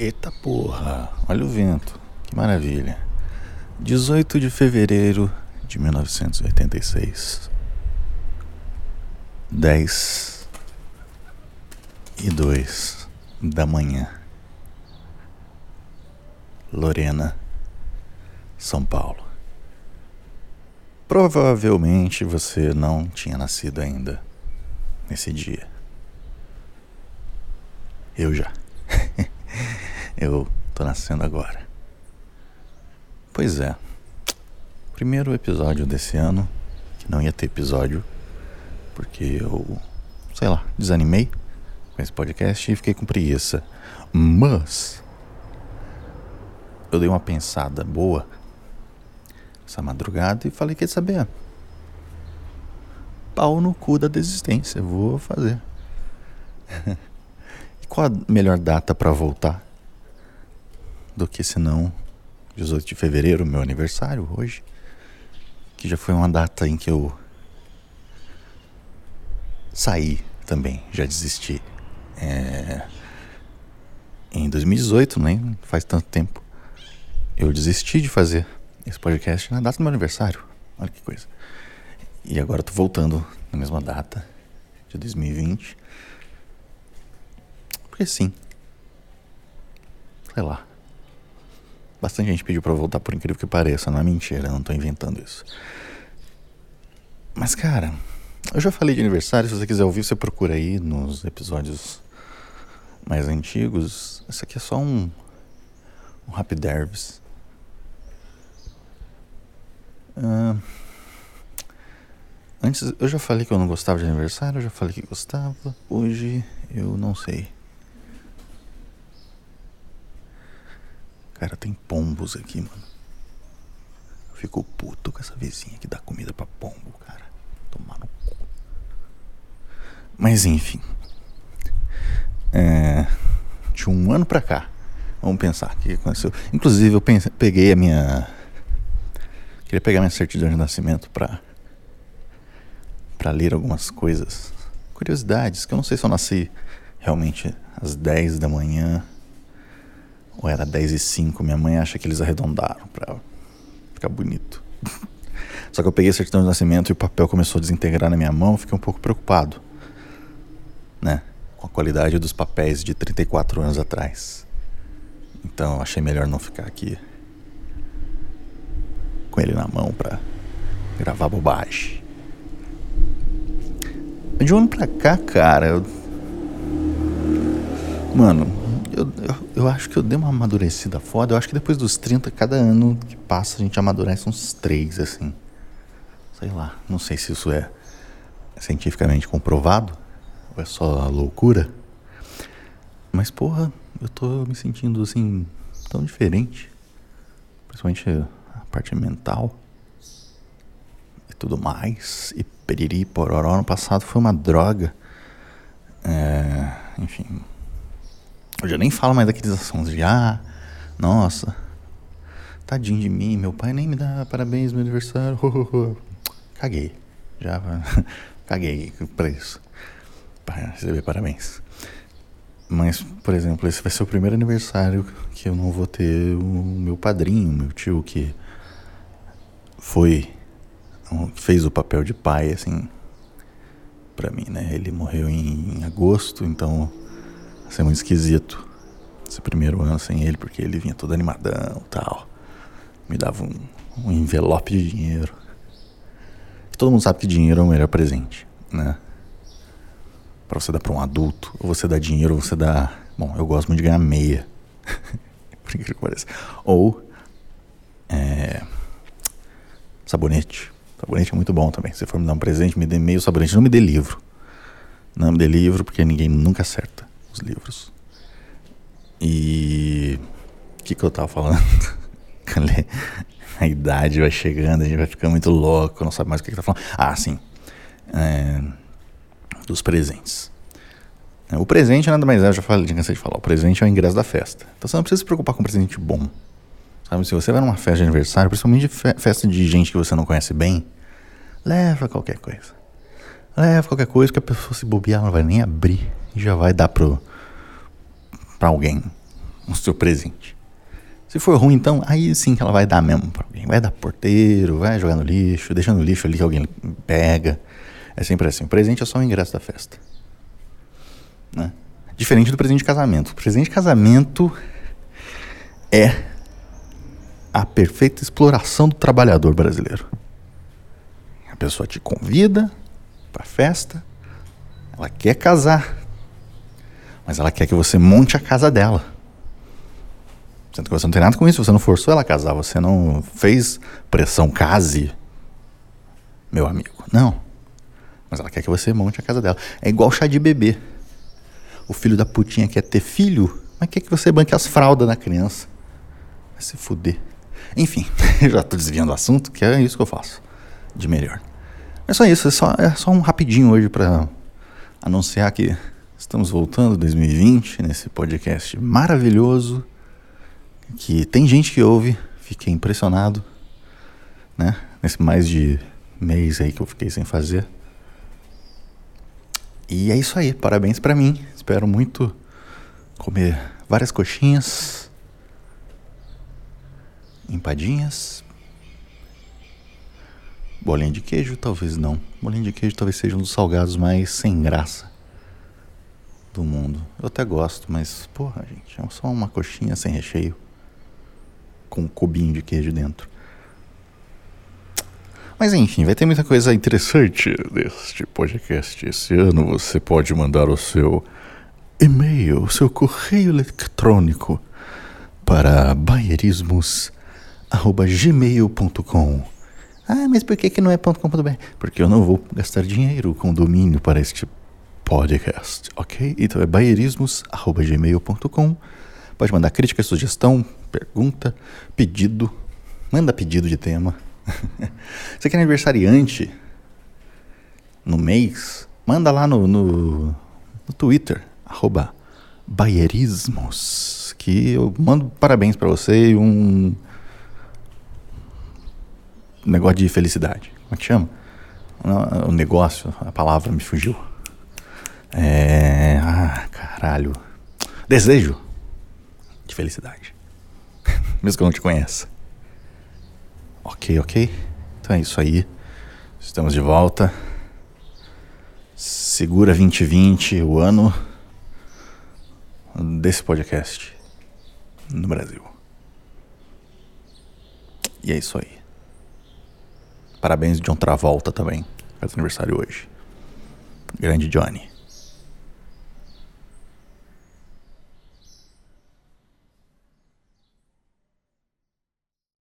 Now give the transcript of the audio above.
Eita porra, olha o vento, que maravilha. 18 de fevereiro de 1986. 10 e 2 da manhã. Lorena, São Paulo. Provavelmente você não tinha nascido ainda nesse dia. Eu já. Eu tô nascendo agora. Pois é. Primeiro episódio desse ano, que não ia ter episódio, porque eu, sei lá, desanimei com esse podcast e fiquei com preguiça. Mas eu dei uma pensada boa essa madrugada e falei, quer saber? Pau no cu da desistência, vou fazer. e qual a melhor data para voltar do que senão 18 de fevereiro, meu aniversário hoje, que já foi uma data em que eu saí também, já desisti. É... Em 2018, nem faz tanto tempo, eu desisti de fazer esse podcast na data do meu aniversário. Olha que coisa. E agora eu tô voltando na mesma data, de 2020. Porque sim. Sei lá. Bastante gente pediu eu voltar, por incrível que pareça. Não é mentira, não tô inventando isso. Mas, cara, eu já falei de aniversário. Se você quiser ouvir, você procura aí nos episódios mais antigos. Esse aqui é só um, um Happy Dervis. Uh, antes, eu já falei que eu não gostava de aniversário. Eu já falei que gostava. Hoje, eu não sei. Cara, tem pombos aqui, mano. Eu fico puto com essa vizinha que dá comida pra pombo, cara. Tomar no cu. Mas enfim. É, de um ano pra cá. Vamos pensar o que aconteceu. Inclusive, eu peguei a minha. Queria pegar minha certidão de nascimento pra. pra ler algumas coisas. Curiosidades, que eu não sei se eu nasci realmente às 10 da manhã ou era 10 e 5, minha mãe acha que eles arredondaram pra ficar bonito. Só que eu peguei a certidão de nascimento e o papel começou a desintegrar na minha mão, fiquei um pouco preocupado, né? Com a qualidade dos papéis de 34 anos atrás. Então achei melhor não ficar aqui com ele na mão pra gravar bobagem. De um ano pra cá, cara, eu... Mano, eu, eu, eu, acho que eu dei uma amadurecida foda. Eu acho que depois dos 30, cada ano que passa, a gente amadurece uns três, assim. Sei lá. Não sei se isso é cientificamente comprovado ou é só loucura. Mas, porra, eu tô me sentindo, assim, tão diferente. Principalmente a parte mental e tudo mais. E periri, pororó, no passado foi uma droga. É, enfim, eu já nem falo mais daqueles assuntos de ah, nossa, tadinho de mim, meu pai nem me dá parabéns no meu aniversário. Caguei. Já caguei pra isso. Para receber parabéns. Mas, por exemplo, esse vai ser o primeiro aniversário que eu não vou ter o meu padrinho, meu tio, que foi. fez o papel de pai, assim, pra mim, né? Ele morreu em agosto, então Vai ser muito esquisito esse primeiro ano sem ele, porque ele vinha todo animadão tal. Me dava um, um envelope de dinheiro. E todo mundo sabe que dinheiro é o melhor presente, né? Pra você dar pra um adulto, ou você dá dinheiro, ou você dá. Bom, eu gosto muito de ganhar meia. Por incrível que pareça. Ou. É, sabonete. Sabonete é muito bom também. Se for me dar um presente, me dê meio sabonete. Não me dê livro. Não me dê livro, porque ninguém nunca acerta os livros. E o que, que eu tava falando? a idade vai chegando, a gente vai ficando muito louco, não sabe mais o que, que tá falando. Ah, sim. É, dos presentes. O presente nada mais é, eu já falei, cansei de falar, o presente é o ingresso da festa. Então você não precisa se preocupar com um presente bom. Sabe, se você vai numa festa de aniversário, principalmente festa de gente que você não conhece bem, leva qualquer coisa. Leva qualquer coisa que a pessoa se bobear, não vai nem abrir e já vai dar pro para alguém o seu presente. Se for ruim, então, aí sim que ela vai dar mesmo pra alguém. Vai dar porteiro, vai jogar no lixo, deixa no lixo ali que alguém pega. É sempre assim. O presente é só o ingresso da festa. Né? Diferente do presente de casamento. O presente de casamento é a perfeita exploração do trabalhador brasileiro. A pessoa te convida para festa, ela quer casar, mas ela quer que você monte a casa dela. Sendo que você não tem nada com isso, você não forçou ela a casar, você não fez pressão case, meu amigo. Não. Mas ela quer que você monte a casa dela. É igual chá de bebê. O filho da putinha quer ter filho, mas quer que você banque as fraldas da criança. Vai se fuder. Enfim, já tô desviando o assunto, que é isso que eu faço de melhor. É só isso, é só, é só um rapidinho hoje para anunciar que estamos voltando 2020 nesse podcast maravilhoso que tem gente que ouve, fiquei impressionado, né? Nesse mais de mês aí que eu fiquei sem fazer. E é isso aí, parabéns para mim. Espero muito comer várias coxinhas, empadinhas, bolinha de queijo, talvez não. Bolinha de queijo talvez seja um dos salgados mais sem graça do mundo. Eu até gosto, mas porra, gente, é só uma coxinha sem recheio com um cubinho de queijo dentro. Mas enfim, vai ter muita coisa interessante neste podcast. Esse ano você pode mandar o seu e-mail, o seu correio eletrônico para baierismos.gmail.com. Ah, mas por que, que não é .com.br? Porque eu não vou gastar dinheiro com domínio para este podcast, ok? Então é baierismos.gmail.com. Pode mandar crítica, sugestão, pergunta, pedido. Manda pedido de tema. Você quer aniversariante no mês? Manda lá no, no, no Twitter, arroba baierismos, que eu mando parabéns para você e um negócio de felicidade. Como é que chama? O negócio, a palavra me fugiu. É. Ah, caralho. Desejo de felicidade. Mesmo que eu não te conheça. Ok, ok? Então é isso aí. Estamos de volta. Segura 2020, o ano desse podcast no Brasil. E é isso aí. Parabéns John Travolta também. Faz aniversário hoje. Grande Johnny.